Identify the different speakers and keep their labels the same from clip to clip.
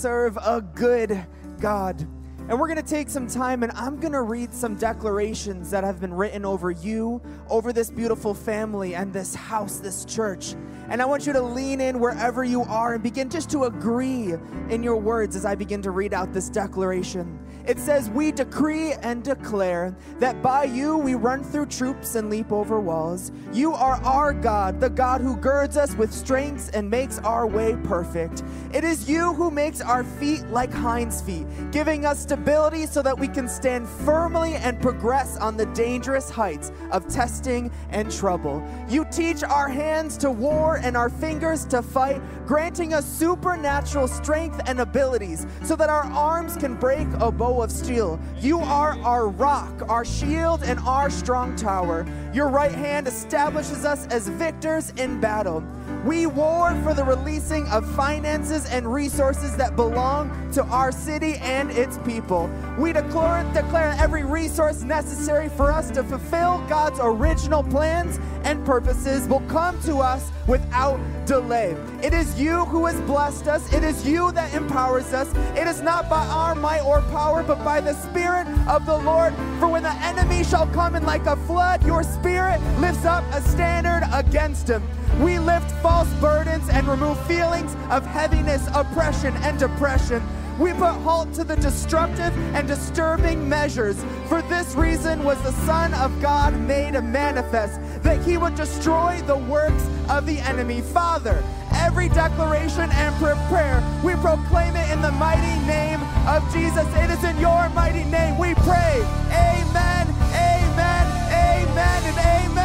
Speaker 1: serve a good God. And we're going to take some time and I'm going to read some declarations that have been written over you, over this beautiful family and this house, this church. And I want you to lean in wherever you are and begin just to agree in your words as I begin to read out this declaration. It says, We decree and declare that by you we run through troops and leap over walls. You are our God, the God who girds us with strengths and makes our way perfect. It is you who makes our feet like hinds' feet, giving us stability so that we can stand firmly and progress on the dangerous heights of testing and trouble. You teach our hands to war and our fingers to fight, granting us supernatural strength and abilities so that our arms can break a bow of steel. You are our rock, our shield, and our strong tower. Your right hand establishes us as victors in battle. We war for the releasing of finances and resources that belong to our city and its people. We declare, declare every resource necessary for us to fulfill God's original plans and purposes will come to us without delay. It is you who has blessed us. It is you that empowers us. It is not by our might or power, but by the Spirit of the Lord. For when the enemy shall come in like a flood, your Spirit lifts up a standard against him. We lift false burdens and remove feelings of heaviness, oppression, and depression. We put halt to the destructive and disturbing measures. For this reason was the Son of God made manifest, that he would destroy the works of the enemy. Father, every declaration and prayer, we proclaim it in the mighty name of Jesus. It is in your mighty name we pray. Amen, amen, amen, and amen.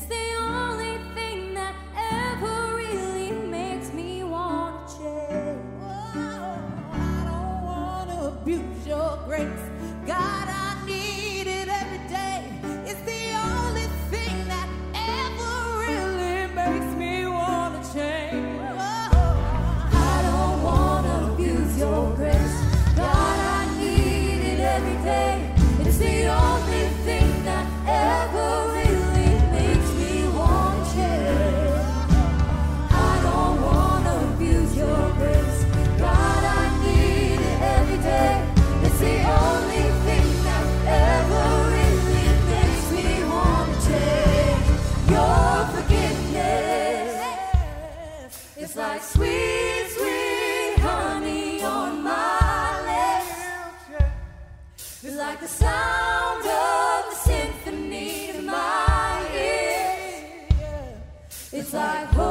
Speaker 2: It's the only like holy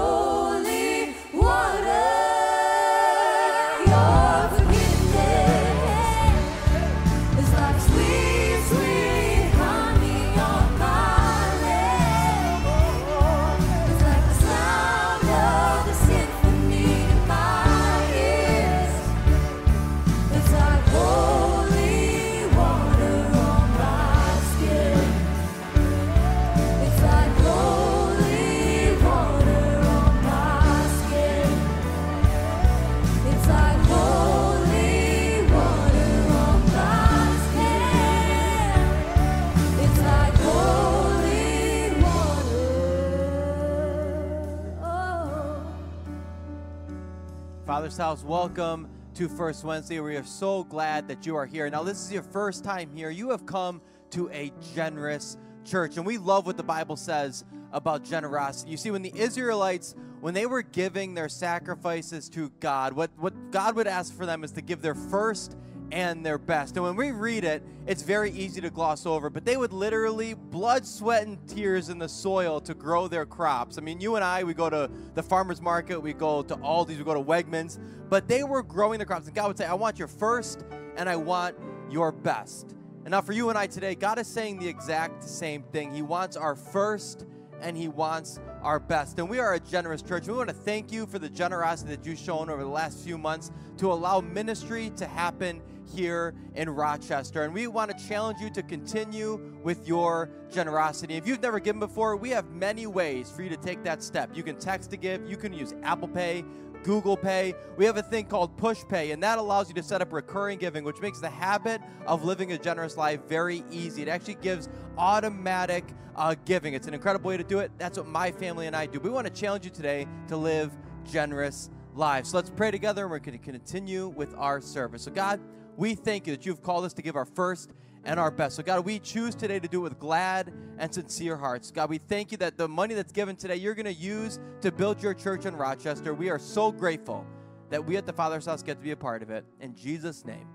Speaker 3: House, welcome to First Wednesday. We are so glad that you are here. Now, this is your first time here. You have come to a generous church, and we love what the Bible says about generosity. You see, when the Israelites, when they were giving their sacrifices to God, what, what God would ask for them is to give their first and their best. And when we read it, it's very easy to gloss over, but they would literally blood, sweat, and tears in the soil to grow their crops. I mean, you and I, we go to the farmer's market, we go to Aldi's, we go to Wegmans, but they were growing their crops. And God would say, I want your first and I want your best. And now for you and I today, God is saying the exact same thing. He wants our first and He wants our best. And we are a generous church. We want to thank you for the generosity that you've shown over the last few months to allow ministry to happen here in Rochester. And we want to challenge you to continue with your generosity. If you've never given before, we have many ways for you to take that step. You can text to give, you can use Apple Pay. Google Pay. We have a thing called Pushpay, and that allows you to set up recurring giving, which makes the habit of living a generous life very easy. It actually gives automatic uh, giving. It's an incredible way to do it. That's what my family and I do. We want to challenge you today to live generous lives. So let's pray together, and we're going to continue with our service. So, God, we thank you that you've called us to give our first and our best. So, God, we choose today to do it with glad and sincere hearts. God, we thank you that the money that's given today, you're going to use to build your church in Rochester. We are so grateful that we at the Father's House get to be a part of it. In Jesus' name,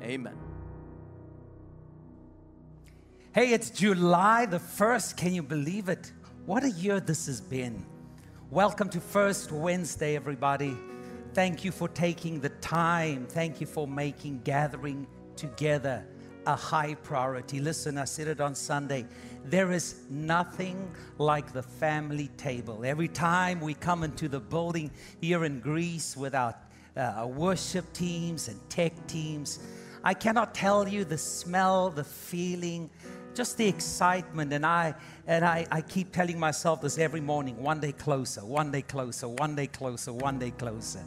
Speaker 3: amen.
Speaker 4: Hey, it's July the 1st. Can you believe it? What a year this has been. Welcome to First Wednesday, everybody. Thank you for taking the time. Thank you for making gathering together a high priority. Listen, I said it on Sunday. There is nothing like the family table. Every time we come into the building here in Greece with our uh, worship teams and tech teams, I cannot tell you the smell, the feeling, just the excitement. And I and I, I keep telling myself this every morning: one day closer, one day closer, one day closer, one day closer.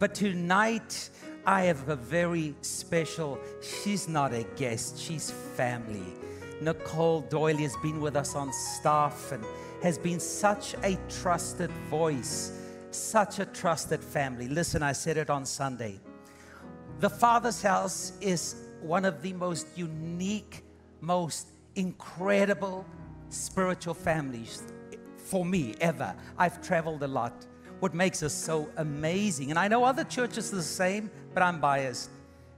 Speaker 4: But tonight I have a very special, she's not a guest, she's family. Nicole Doyle has been with us on staff and has been such a trusted voice, such a trusted family. Listen, I said it on Sunday. The Father's house is one of the most unique, most incredible spiritual families for me ever. I've traveled a lot what makes us so amazing, and I know other churches are the same, but I'm biased,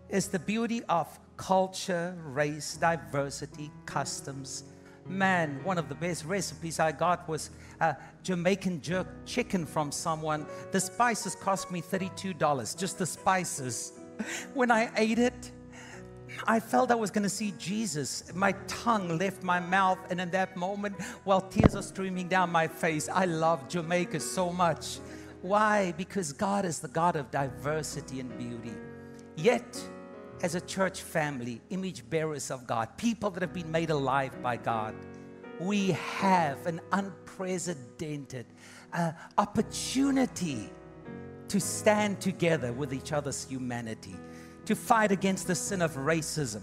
Speaker 4: is the beauty of culture, race, diversity, customs. Man, one of the best recipes I got was a Jamaican jerk chicken from someone. The spices cost me $32, just the spices. When I ate it, I felt I was going to see Jesus. My tongue left my mouth, and in that moment, while tears are streaming down my face, I love Jamaica so much. Why? Because God is the God of diversity and beauty. Yet, as a church family, image bearers of God, people that have been made alive by God, we have an unprecedented uh, opportunity to stand together with each other's humanity, to fight against the sin of racism,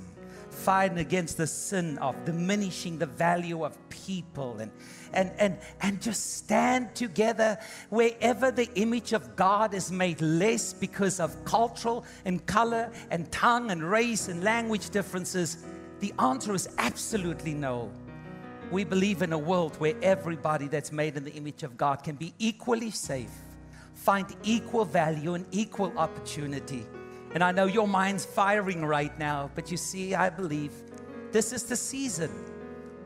Speaker 4: fighting against the sin of diminishing the value of people and and, and, and just stand together wherever the image of God is made less because of cultural and color and tongue and race and language differences? The answer is absolutely no. We believe in a world where everybody that's made in the image of God can be equally safe, find equal value and equal opportunity. And I know your mind's firing right now, but you see, I believe this is the season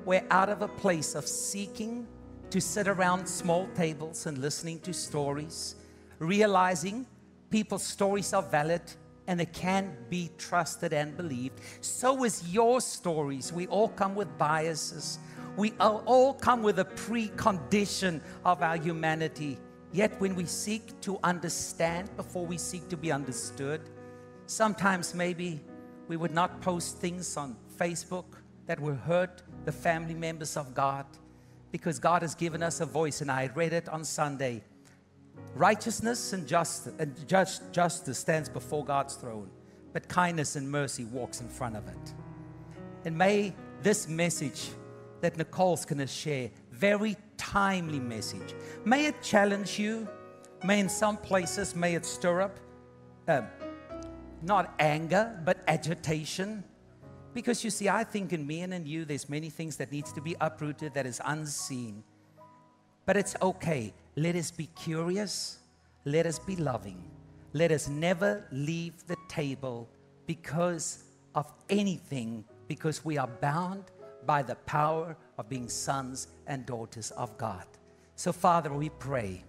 Speaker 4: we're out of a place of seeking to sit around small tables and listening to stories, realizing people's stories are valid and they can be trusted and believed. So is your stories. We all come with biases. We all come with a precondition of our humanity. Yet, when we seek to understand before we seek to be understood, sometimes maybe we would not post things on Facebook that will hurt the family members of God because God has given us a voice, and I read it on Sunday. Righteousness and justice, and just, justice stands before God's throne, but kindness and mercy walks in front of it. And may this message that Nicole's going to share, very timely message, may it challenge you May in some places, may it stir up um, not anger, but agitation. Because you see, I think in me and in you, there's many things that needs to be uprooted that is unseen. But it's okay. Let us be curious. Let us be loving. Let us never leave the table because of anything, because we are bound by the power of being sons and daughters of God. So, Father, we pray.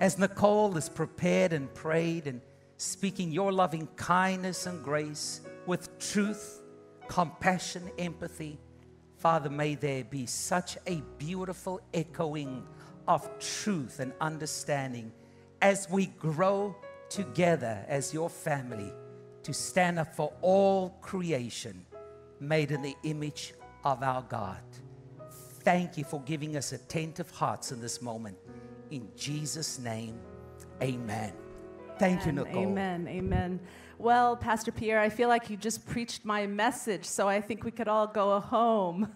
Speaker 4: As Nicole is prepared and prayed and speaking your loving kindness and grace with truth, compassion, empathy, Father, may there be such a beautiful echoing of truth and understanding as we grow together as your family to stand up for all creation made in the image of our God. Thank you for giving us attentive hearts in this moment. In Jesus' name, amen. Thank you, Nicole.
Speaker 5: Amen. Amen. Well, Pastor Pierre, I feel like you just preached my message, so I think we could all go home.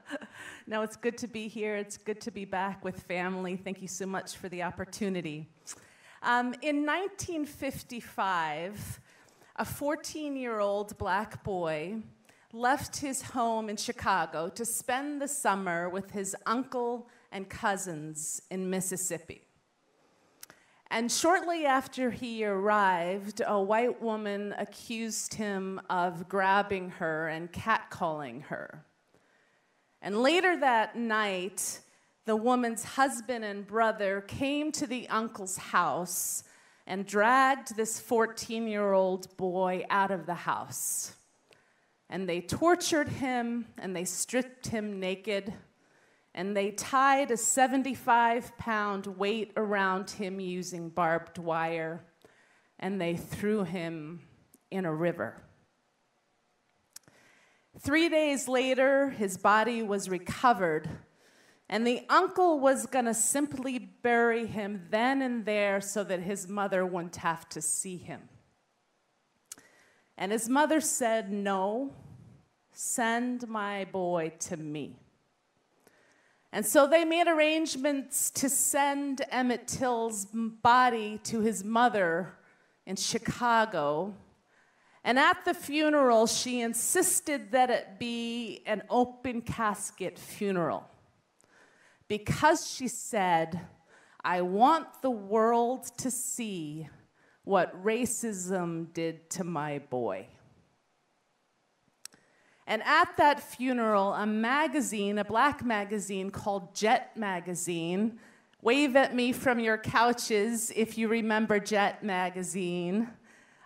Speaker 5: no, it's good to be here. It's good to be back with family. Thank you so much for the opportunity. Um, in 1955, a 14 year old black boy left his home in Chicago to spend the summer with his uncle and cousins in Mississippi. And shortly after he arrived, a white woman accused him of grabbing her and catcalling her. And later that night, the woman's husband and brother came to the uncle's house and dragged this 14 year old boy out of the house. And they tortured him and they stripped him naked and they tied a 75 pound weight around him using barbed wire, and they threw him in a river. Three days later, his body was recovered, and the uncle was going to simply bury him then and there so that his mother wouldn't have to see him. And his mother said, No, send my boy to me. And so they made arrangements to send Emmett Till's body to his mother in Chicago. And at the funeral, she insisted that it be an open casket funeral. Because she said, I want the world to see what racism did to my boy. And at that funeral, a magazine, a black magazine called Jet Magazine, wave at me from your couches if you remember Jet Magazine.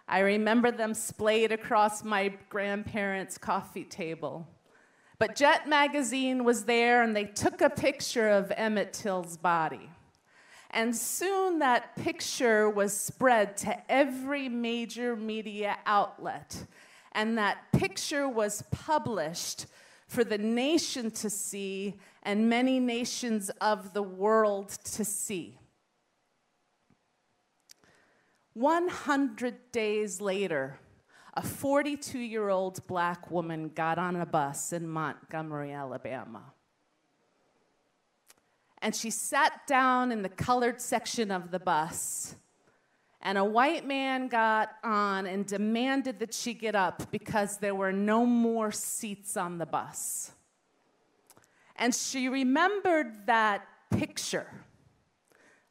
Speaker 5: I remember them splayed across my grandparents' coffee table. But Jet Magazine was there and they took a picture of Emmett Till's body. And soon that picture was spread to every major media outlet and that picture was published for the nation to see and many nations of the world to see. 100 days later, a 42 year old black woman got on a bus in Montgomery, Alabama. And she sat down in the colored section of the bus and a white man got on and demanded that she get up because there were no more seats on the bus. And she remembered that picture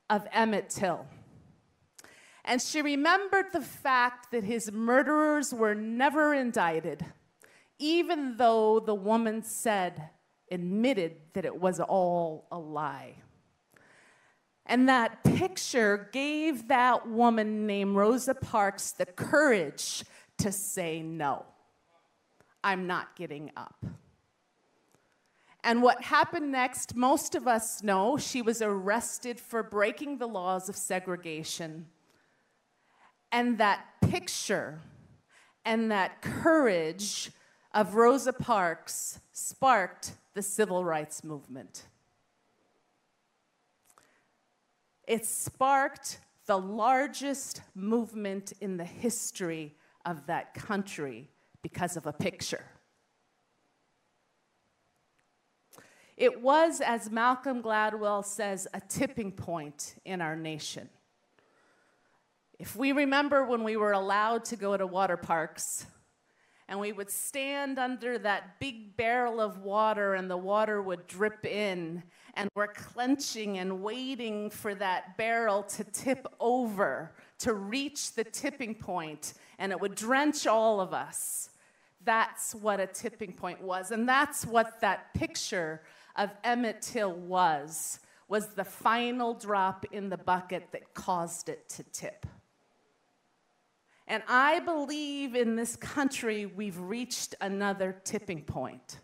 Speaker 5: of Emmett Till. And she remembered the fact that his murderers were never indicted, even though the woman said, admitted that it was all a lie. And that picture gave that woman named Rosa Parks the courage to say, No, I'm not getting up. And what happened next, most of us know she was arrested for breaking the laws of segregation. And that picture and that courage of Rosa Parks sparked the civil rights movement. It sparked the largest movement in the history of that country because of a picture. It was, as Malcolm Gladwell says, a tipping point in our nation. If we remember when we were allowed to go to water parks, and we would stand under that big barrel of water, and the water would drip in, and we're clenching and waiting for that barrel to tip over to reach the tipping point, and it would drench all of us. That's what a tipping point was, and that's what that picture of Emmett Till was was the final drop in the bucket that caused it to tip. And I believe in this country we've reached another tipping point.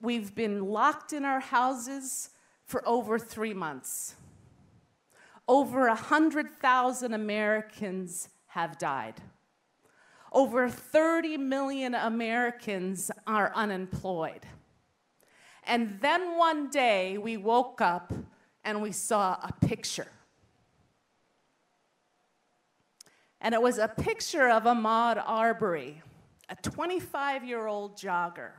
Speaker 5: We've been locked in our houses for over three months. Over 100,000 Americans have died. Over 30 million Americans are unemployed. And then one day we woke up and we saw a picture. And it was a picture of Ahmaud Arbery, a 25 year old jogger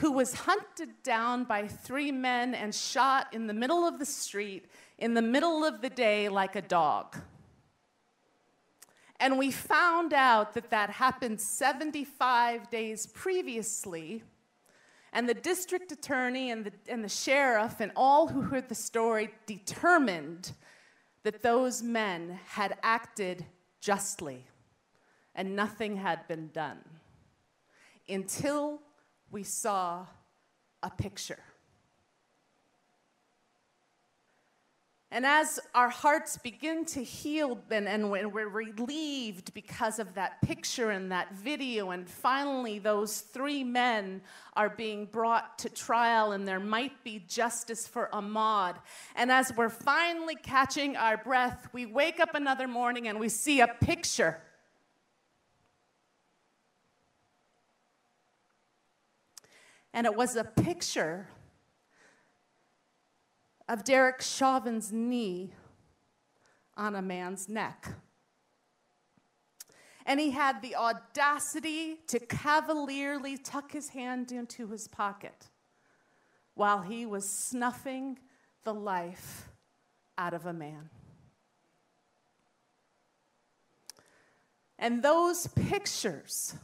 Speaker 5: who was hunted down by three men and shot in the middle of the street in the middle of the day like a dog. And we found out that that happened 75 days previously. And the district attorney and the, and the sheriff and all who heard the story determined that those men had acted justly and nothing had been done until we saw a picture. And as our hearts begin to heal and, and we're relieved because of that picture and that video, and finally those three men are being brought to trial and there might be justice for Ahmaud. And as we're finally catching our breath, we wake up another morning and we see a picture. And it was a picture of Derek Chauvin's knee on a man's neck. And he had the audacity to cavalierly tuck his hand into his pocket while he was snuffing the life out of a man. And those pictures,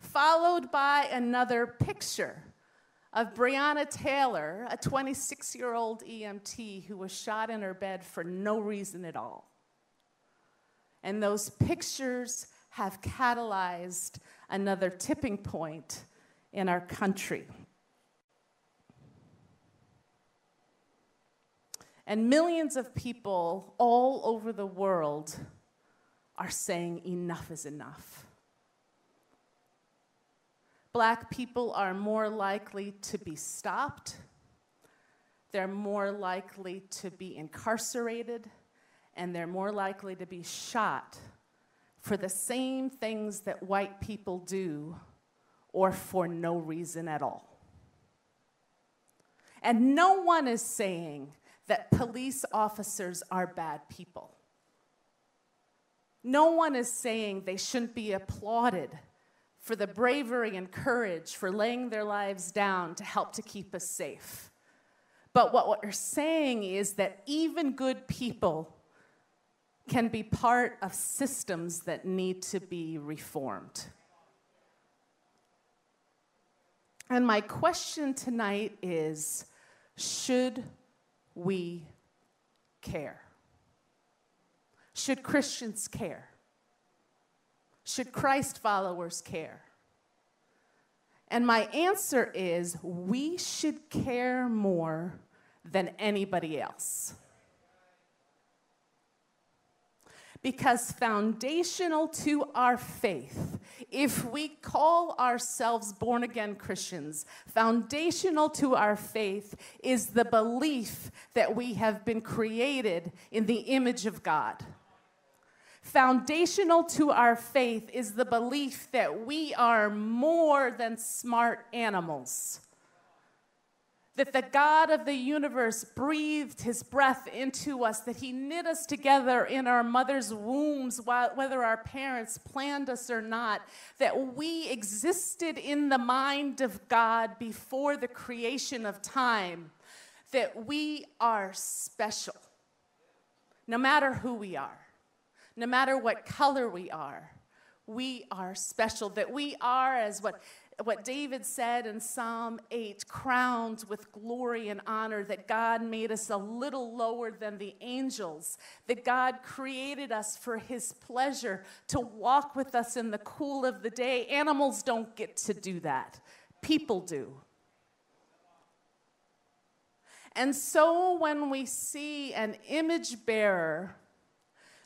Speaker 5: followed by another picture of Breonna Taylor, a 26 year old EMT who was shot in her bed for no reason at all. And those pictures have catalyzed another tipping point in our country. And millions of people all over the world are saying enough is enough black people are more likely to be stopped, they're more likely to be incarcerated, and they're more likely to be shot for the same things that white people do or for no reason at all. And no one is saying that police officers are bad people. No one is saying they shouldn't be applauded for the bravery and courage for laying their lives down to help to keep us safe. But what we're saying is that even good people can be part of systems that need to be reformed. And my question tonight is should we care? Should Christians care? Should Christ followers care? And my answer is we should care more than anybody else. Because foundational to our faith, if we call ourselves born again Christians, foundational to our faith is the belief that we have been created in the image of God. Foundational to our faith is the belief that we are more than smart animals. That the God of the universe breathed his breath into us, that he knit us together in our mother's wombs, whether our parents planned us or not, that we existed in the mind of God before the creation of time, that we are special no matter who we are, no matter what color we are, we are special, that we are, as what, what David said in Psalm 8, crowned with glory and honor, that God made us a little lower than the angels, that God created us for his pleasure to walk with us in the cool of the day. Animals don't get to do that, people do. And so when we see an image bearer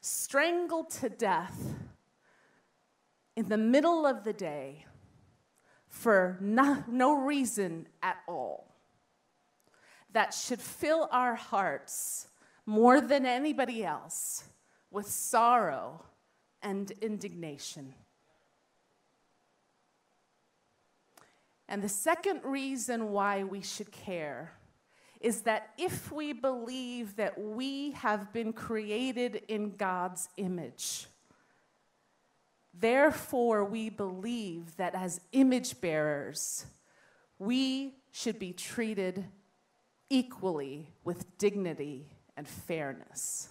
Speaker 5: strangled to death in the middle of the day for no, no reason at all, that should fill our hearts more than anybody else with sorrow and indignation. And the second reason why we should care is that if we believe that we have been created in God's image, therefore we believe that as image bearers, we should be treated equally with dignity and fairness.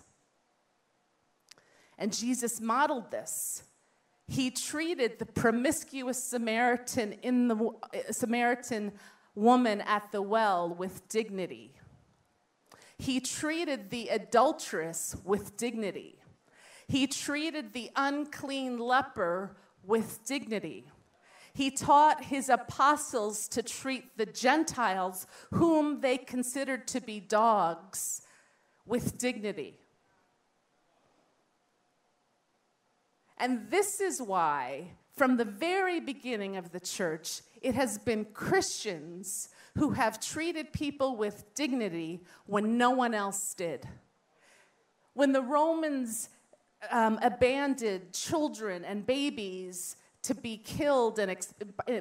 Speaker 5: And Jesus modeled this. He treated the promiscuous Samaritan in the uh, Samaritan woman at the well with dignity. He treated the adulteress with dignity. He treated the unclean leper with dignity. He taught his apostles to treat the Gentiles, whom they considered to be dogs, with dignity. And this is why, from the very beginning of the church, it has been Christians who have treated people with dignity when no one else did. When the Romans um, abandoned children and babies to be killed and ex-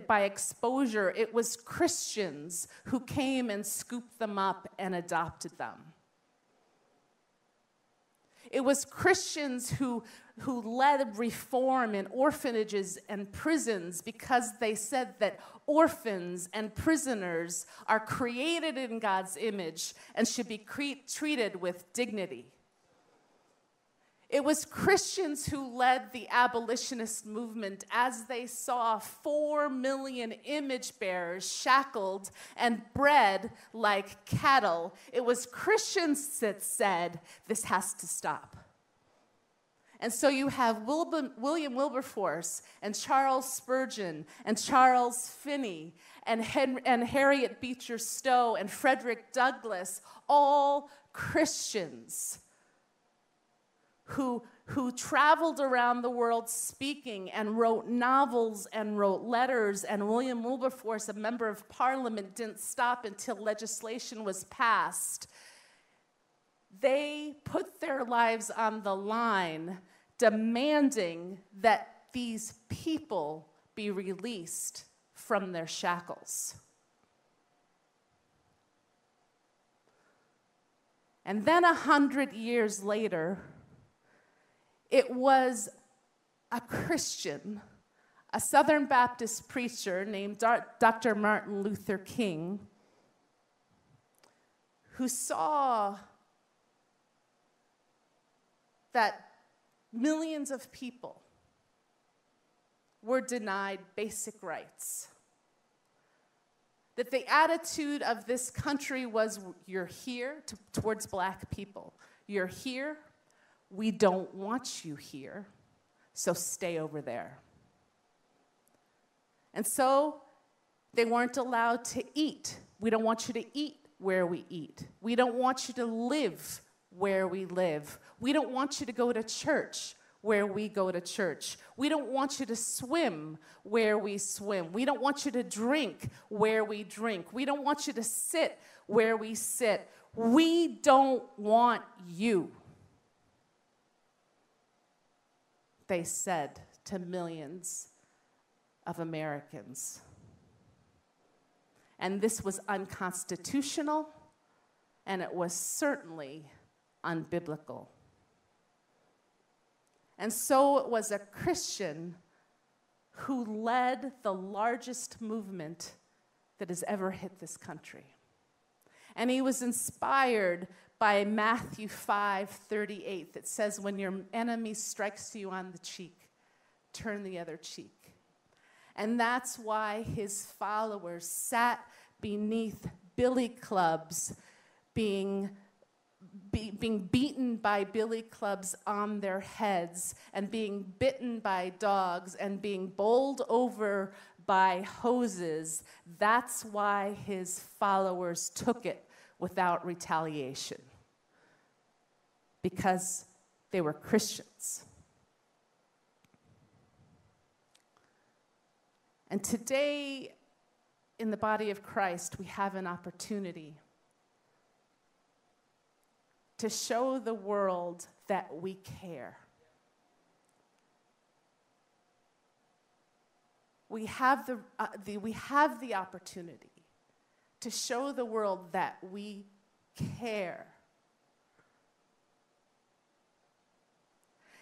Speaker 5: by exposure, it was Christians who came and scooped them up and adopted them. It was Christians who who led reform in orphanages and prisons because they said that orphans and prisoners are created in God's image and should be cre- treated with dignity. It was Christians who led the abolitionist movement as they saw four million image bearers shackled and bred like cattle. It was Christians that said, This has to stop. And so you have William Wilberforce and Charles Spurgeon and Charles Finney and, Hen- and Harriet Beecher Stowe and Frederick Douglass, all Christians who, who traveled around the world speaking and wrote novels and wrote letters. And William Wilberforce, a member of parliament, didn't stop until legislation was passed. They put their lives on the line demanding that these people be released from their shackles. And then a hundred years later, it was a Christian, a Southern Baptist preacher named Dr. Martin Luther King, who saw that millions of people were denied basic rights. That the attitude of this country was you're here to, towards black people. You're here, we don't want you here, so stay over there. And so they weren't allowed to eat. We don't want you to eat where we eat. We don't want you to live where we live. We don't want you to go to church where we go to church. We don't want you to swim where we swim. We don't want you to drink where we drink. We don't want you to sit where we sit. We don't want you. They said to millions of Americans. And this was unconstitutional, and it was certainly unbiblical. And so it was a Christian who led the largest movement that has ever hit this country. And he was inspired by Matthew 5 38 that says, When your enemy strikes you on the cheek, turn the other cheek. And that's why his followers sat beneath billy clubs, being, be, being beaten by billy clubs on their heads, and being bitten by dogs, and being bowled over by hoses. That's why his followers took it without retaliation. Because they were Christians. And today, in the body of Christ, we have an opportunity to show the world that we care. We have the, uh, the, we have the opportunity to show the world that we care.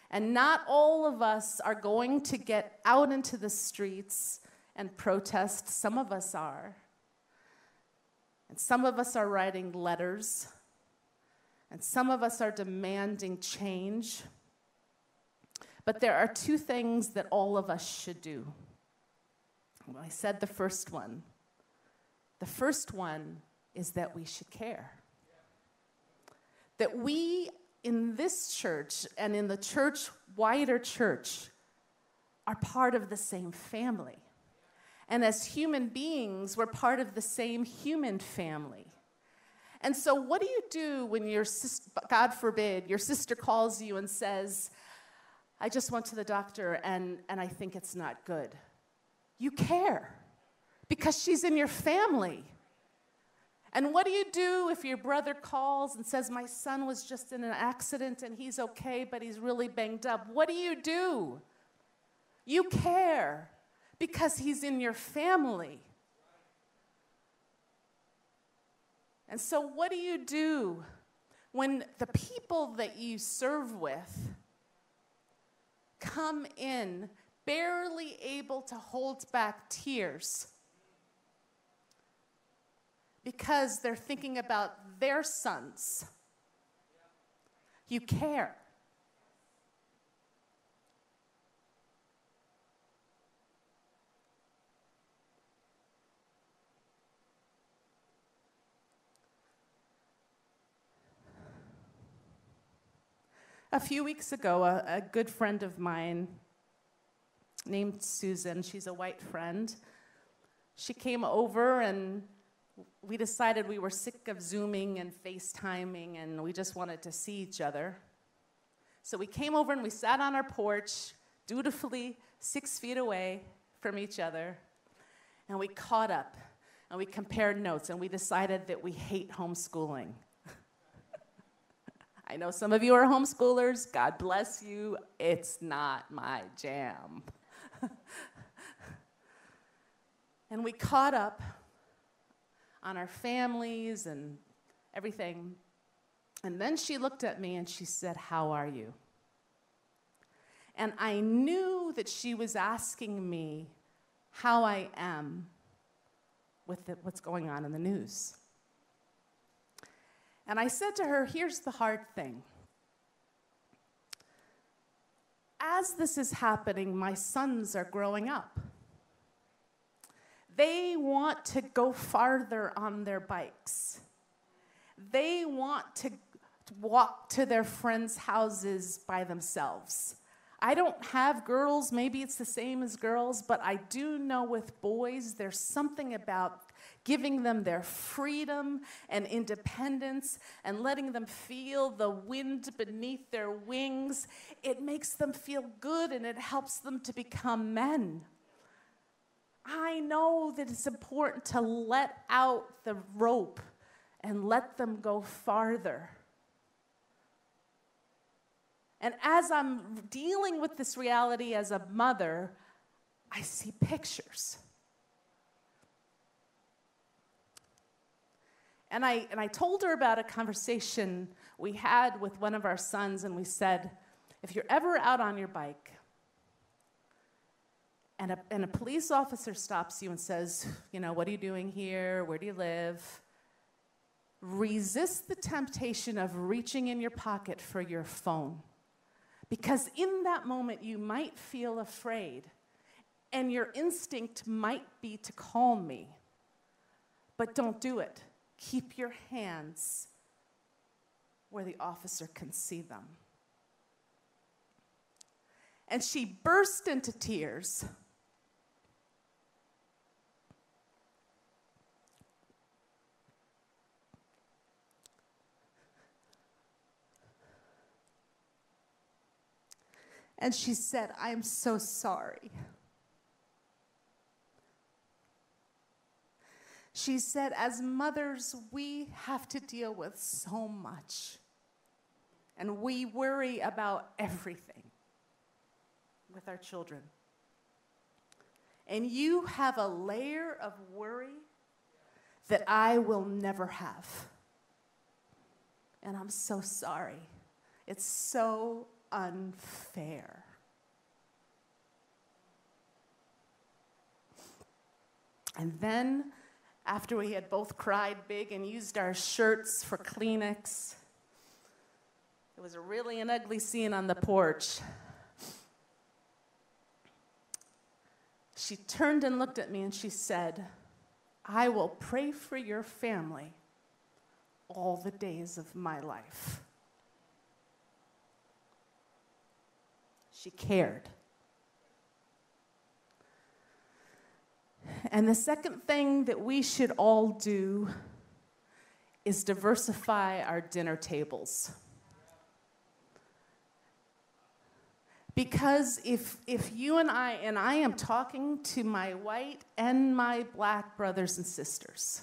Speaker 5: And not all of us are going to get out into the streets and protest. Some of us are. And some of us are writing letters. And some of us are demanding change. But there are two things that all of us should do. Well, I said the first one. The first one is that we should care. That we in this church and in the church, wider church, are part of the same family. And as human beings, we're part of the same human family. And so, what do you do when your sister, God forbid, your sister calls you and says, I just went to the doctor and, and I think it's not good? You care because she's in your family. And what do you do if your brother calls and says, My son was just in an accident and he's okay, but he's really banged up? What do you do? You care because he's in your family. And so, what do you do when the people that you serve with come in barely able to hold back tears because they're thinking about their sons? You care. A few weeks ago, a, a, good friend of mine named Susan, she's a white friend, she came over and we decided we were sick of Zooming and FaceTiming and we just wanted to see each other. So we came over and we sat on our porch, dutifully six feet away from each other, and we caught up and we compared notes and we decided that we hate homeschooling. I know some of you are homeschoolers. God bless you. It's not my jam. and we caught up on our families and everything. And then she looked at me and she said, How are you? And I knew that she was asking me how I am with the, what's going on in the news. And I said to her, Here's the hard thing. As this is happening, my sons are growing up. They want to go farther on their bikes. They want to walk to their friends' houses by themselves. I don't have girls, maybe it's the same as girls, but I do know with boys, there's something about giving them their freedom and independence and letting them feel the wind beneath their wings. It makes them feel good and it helps them to become men. I know that it's important to let out the rope and let them go farther. And as I'm dealing with this reality as a mother, I see pictures. And I, and I told her about a conversation we had with one of our sons, and we said, if you're ever out on your bike and a, and a police officer stops you and says, you know, what are you doing here? Where do you live? resist the temptation of reaching in your pocket for your phone. Because in that moment, you might feel afraid, and your instinct might be to call me. But don't do it. Keep your hands where the officer can see them. And she burst into tears. And she said, I'm so sorry. She said, as mothers, we have to deal with so much. And we worry about everything with our children. And you have a layer of worry that I will never have. And I'm so sorry. It's so unfair. And then, after we had both cried big and used our shirts for Kleenex, it was really an ugly scene on the porch. She turned and looked at me and she said, I will pray for your family all the days of my life. She cared. And the second thing that we should all do is diversify our dinner tables. Because if, if you and I, and I am talking to my white and my black brothers and sisters,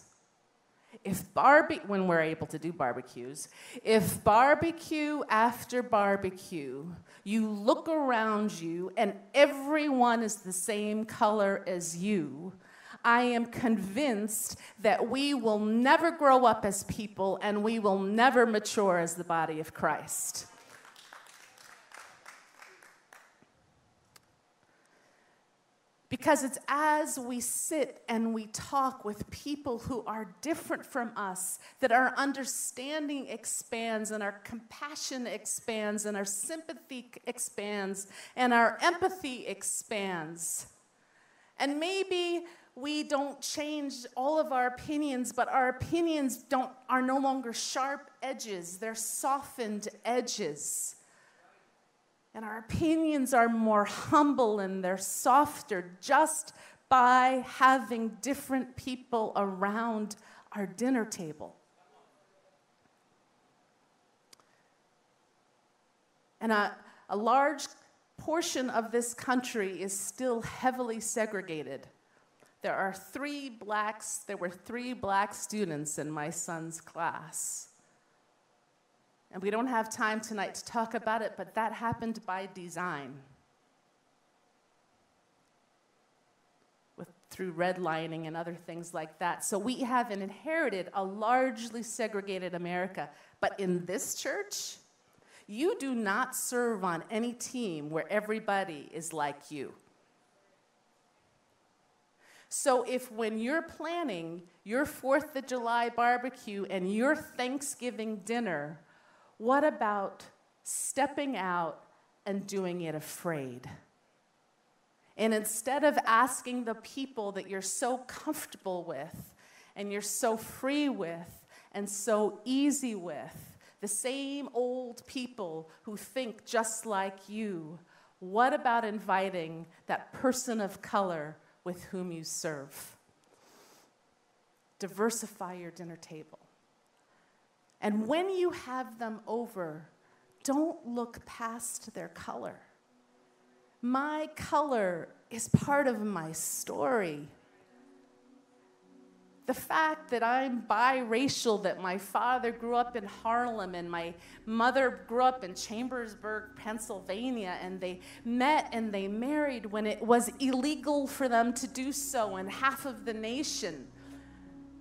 Speaker 5: if barbecue, when we're able to do barbecues, if barbecue after barbecue, you look around you and everyone is the same color as you, I am convinced that we will never grow up as people and we will never mature as the body of Christ. Because it's as we sit and we talk with people who are different from us that our understanding expands and our compassion expands and our sympathy expands and our empathy expands. And maybe we don't change all of our opinions, but our opinions don't, are no longer sharp edges, they're softened edges. And our opinions are more humble and they're softer just by having different people around our dinner table. And a, a large portion of this country is still heavily segregated. There are three blacks, there were three black students in my son's class. And we don't have time tonight to talk about it, but that happened by design. With, through redlining and other things like that. So we have inherited a largely segregated America. But in this church, you do not serve on any team where everybody is like you. So, if when you're planning your 4th of July barbecue and your Thanksgiving dinner, what about stepping out and doing it afraid? And instead of asking the people that you're so comfortable with and you're so free with and so easy with, the same old people who think just like you, what about inviting that person of color with whom you serve? Diversify your dinner table. And when you have them over, don't look past their color. My color is part of my story. The fact that I'm biracial, that my father grew up in Harlem and my mother grew up in Chambersburg, Pennsylvania, and they met and they married when it was illegal for them to do so in half of the nation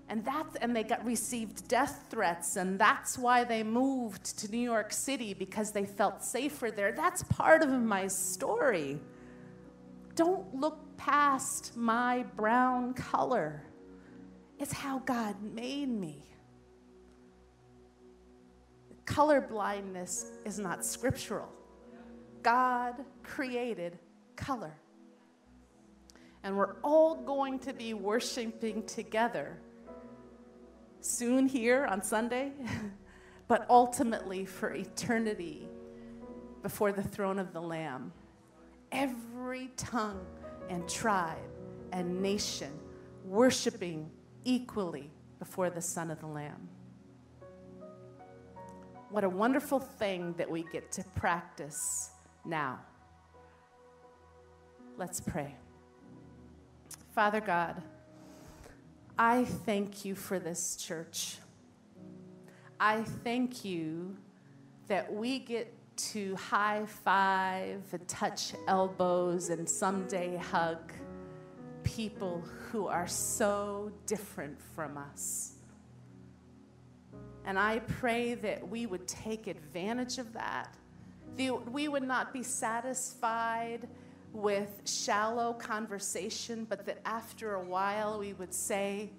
Speaker 5: and that's and they got received death threats and that's why they moved to New York City because they felt safer there. That's part of my story. Don't look past my brown color. It's how God made me. Color blindness is not scriptural. God created color. And we're all going to be worshiping together soon here on Sunday, but ultimately for eternity before the throne of the Lamb. Every tongue and tribe and nation worshiping equally before the Son of the Lamb. What a wonderful thing that we get to practice now. Let's pray. Father God, I thank you for this church. I thank you that we get to high five and touch elbows and someday hug people who are so different from us. And I pray that we would take advantage of that. We would not be satisfied with shallow conversation, but that after a while we would say,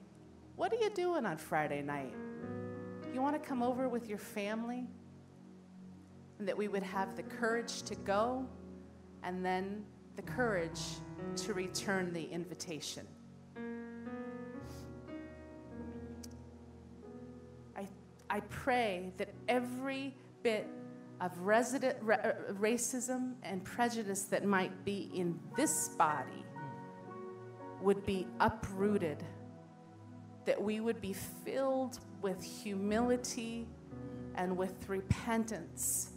Speaker 5: What are you doing on Friday night? You want to come over with your family? And that we would have the courage to go and then the courage to return the invitation. I, I pray that every bit of resident, uh, racism and prejudice that might be in this body would be uprooted, that we would be filled with humility and with repentance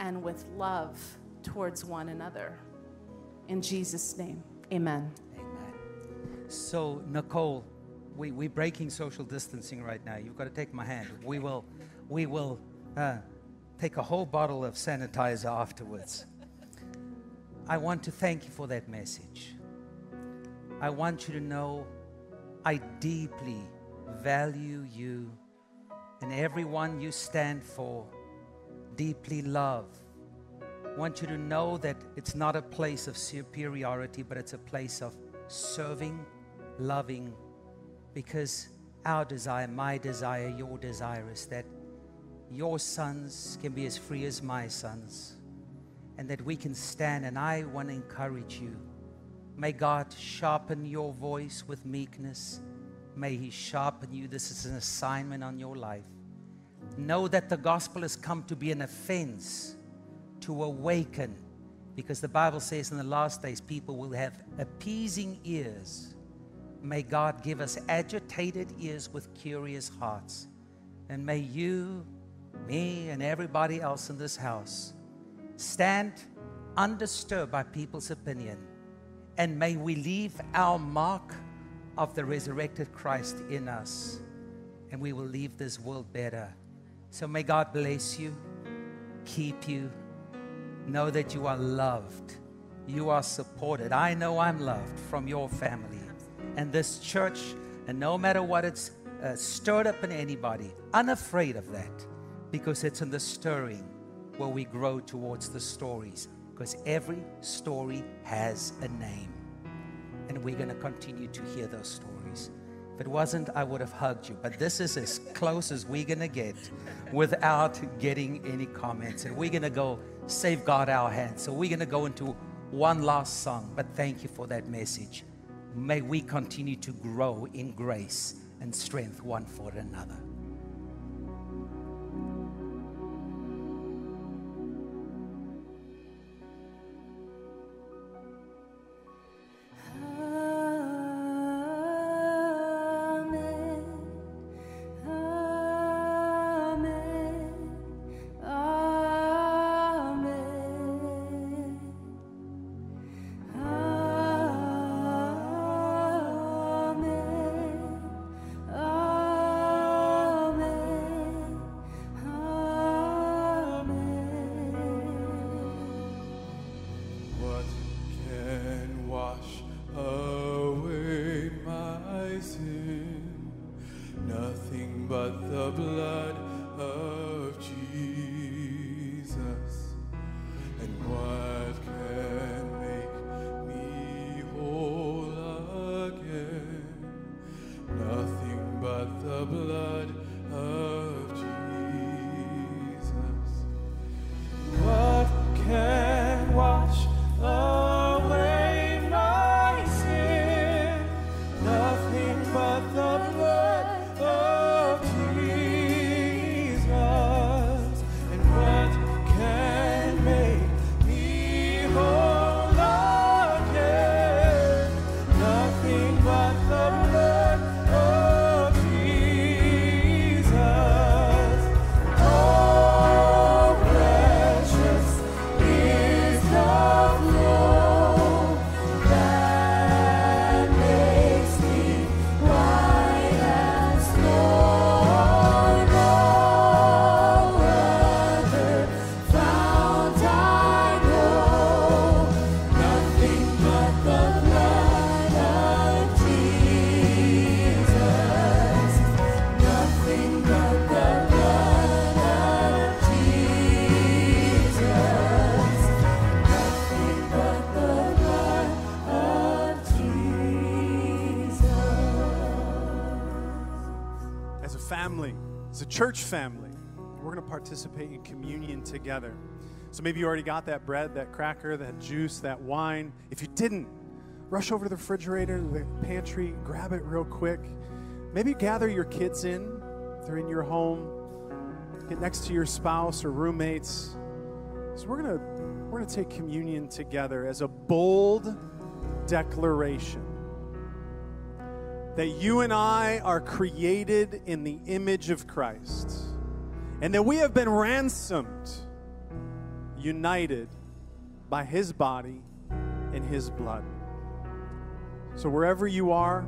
Speaker 5: and with love towards one another. In Jesus' name, amen.
Speaker 4: Amen. So, Nicole, we, we're breaking social distancing right now. You've got to take my hand. We will, we will uh, take a whole bottle of sanitizer afterwards. I want to thank you for that message. I want you to know I deeply value you and everyone you stand for, deeply love. I want you to know that it's not a place of superiority, but it's a place of serving, loving, because our desire, my desire, your desire is that your sons can be as free as my sons, and that we can stand. And I want to encourage you. May God sharpen your voice with meekness. May He sharpen you. This is an assignment on your life. Know that the gospel has come to be an offense, to awaken, because the Bible says in the last days people will have appeasing ears. May God give us agitated ears with curious hearts. And may you me and everybody else in this house stand undisturbed by people's opinion. And may we leave our mark of the resurrected Christ in us. And we will leave this world better. So may God bless you, keep you. Know that you are loved, you are supported. I know I'm loved from your family. And this church, and no matter what it's uh, stirred up in anybody, unafraid of that because it's in the stirring where we grow towards the stories. Because every story has a name. And we're going to continue to hear those stories. If it wasn't, I would have hugged you. But this is as close as we're going to get without getting any comments. And we're going to go safeguard our hands. So we're going to go into one last song. But thank you for that message. May we continue to grow in grace and strength one for another.
Speaker 6: A church family, we're going to participate in communion together. So maybe you already got that bread, that cracker, that juice, that wine. If you didn't, rush over to the refrigerator, the pantry, grab it real quick. Maybe gather your kids in they're in your home. Get next to your spouse or roommates. So we're going to we're going to take communion together as a bold declaration that you and I are created in the image of Christ and that we have been ransomed, united by his body and his blood. So, wherever you are,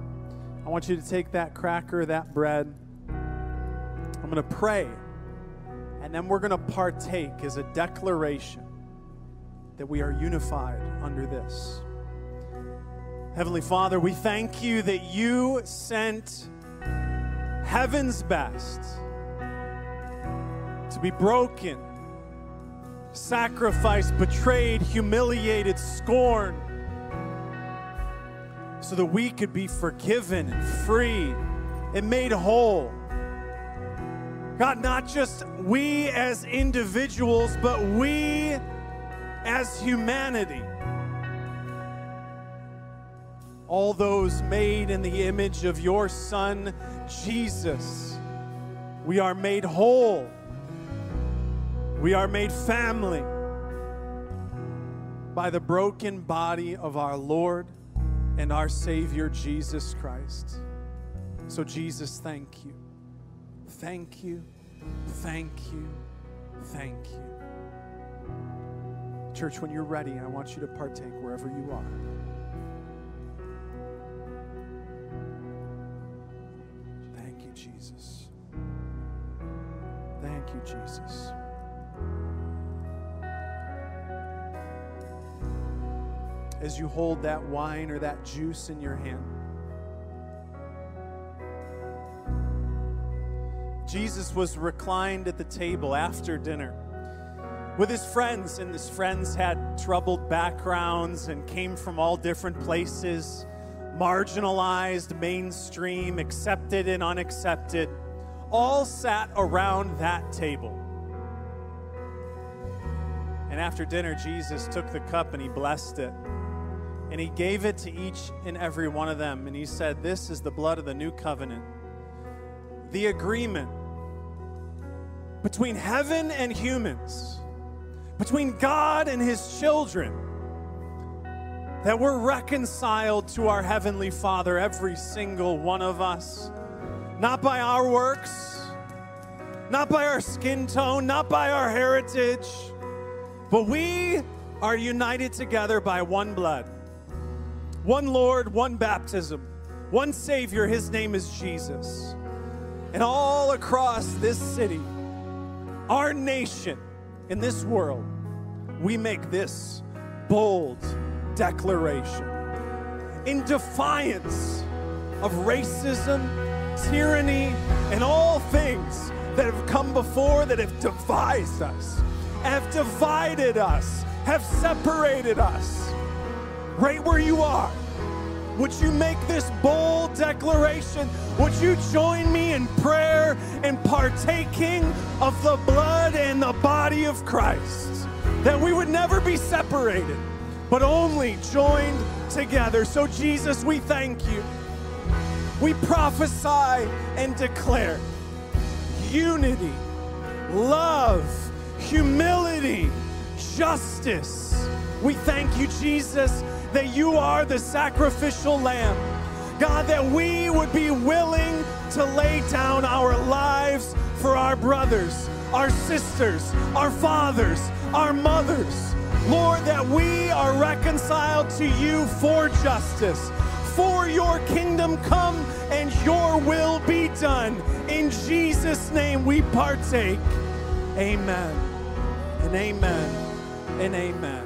Speaker 6: I want you to take that cracker, that bread. I'm going to pray, and then we're going to partake as a declaration that we are unified under this. Heavenly Father, we thank you that you sent heaven's best to be broken, sacrificed, betrayed, humiliated, scorned, so that we could be forgiven and free and made whole. God, not just we as individuals, but we as humanity. All those made in the image of your Son, Jesus. We are made whole. We are made family by the broken body of our Lord and our Savior, Jesus Christ. So, Jesus, thank you. Thank you. Thank you. Thank you. Church, when you're ready, I want you to partake wherever you are. Jesus. Thank you, Jesus. As you hold that wine or that juice in your hand, Jesus was reclined at the table after dinner with his friends, and his friends had troubled backgrounds and came from all different places, marginalized, mainstream, accepted and unaccepted, all sat around that table. And after dinner, Jesus took the cup and he blessed it. And he gave it to each and every one of them. And he said, This is the blood of the new covenant. The agreement between heaven and humans between God and His children. That we're reconciled to our Heavenly Father, every single one of us. Not by our works, not by our skin tone, not by our heritage, but we are united together by one blood, one Lord, one baptism, one Savior. His name is Jesus. And all across this city, our nation, in this world, we make this bold declaration in defiance of racism, tyranny, and all things that have come before that have devised us, have divided us, have separated us. Right where you are, would you make this bold declaration? Would you join me in prayer and partaking of the blood and the body of Christ? That we would never be separated, but only joined together. So, Jesus, we thank you. We prophesy and declare unity, love, humility, justice. We thank you, Jesus that you are the sacrificial lamb. God, that we would be willing to lay down our lives for our brothers, our sisters, our fathers, our mothers. Lord, that we are reconciled to you for justice, for your kingdom come and your will be done. In Jesus' name we partake. Amen and amen and amen.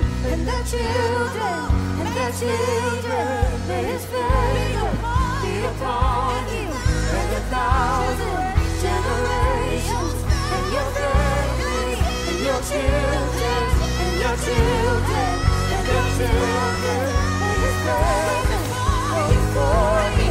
Speaker 2: and their children, and their children. May his favor be upon you and a thousand generations, and your family, and your children, and your children, and your children. May his favor be before you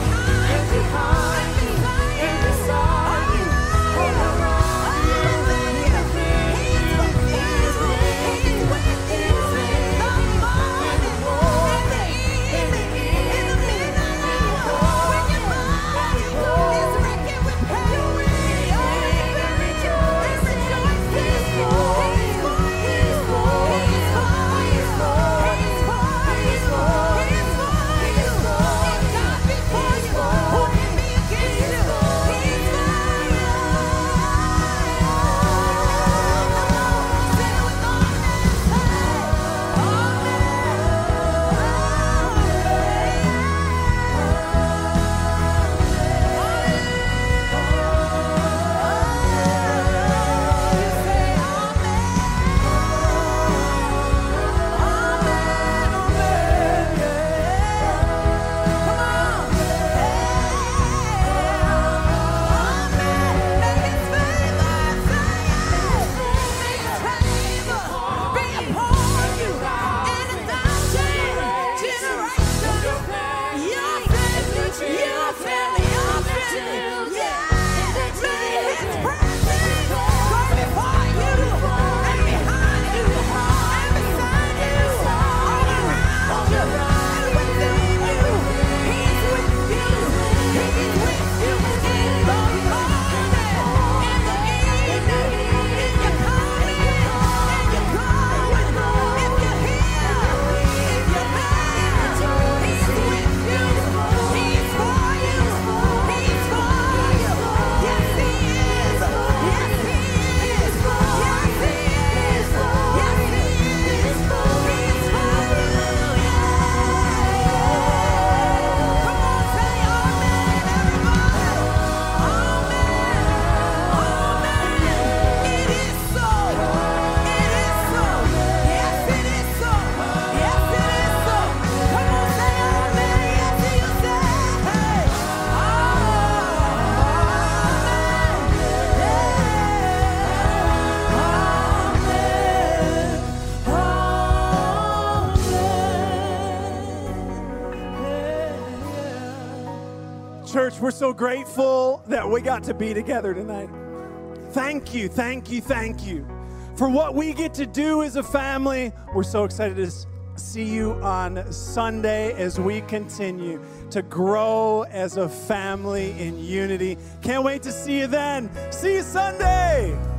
Speaker 6: we're so grateful that we got to be together tonight. Thank you, thank you, thank you for what we get to do as a family. We're so excited to see you on Sunday as we continue to grow as a family in unity. Can't wait to see you then. See you Sunday.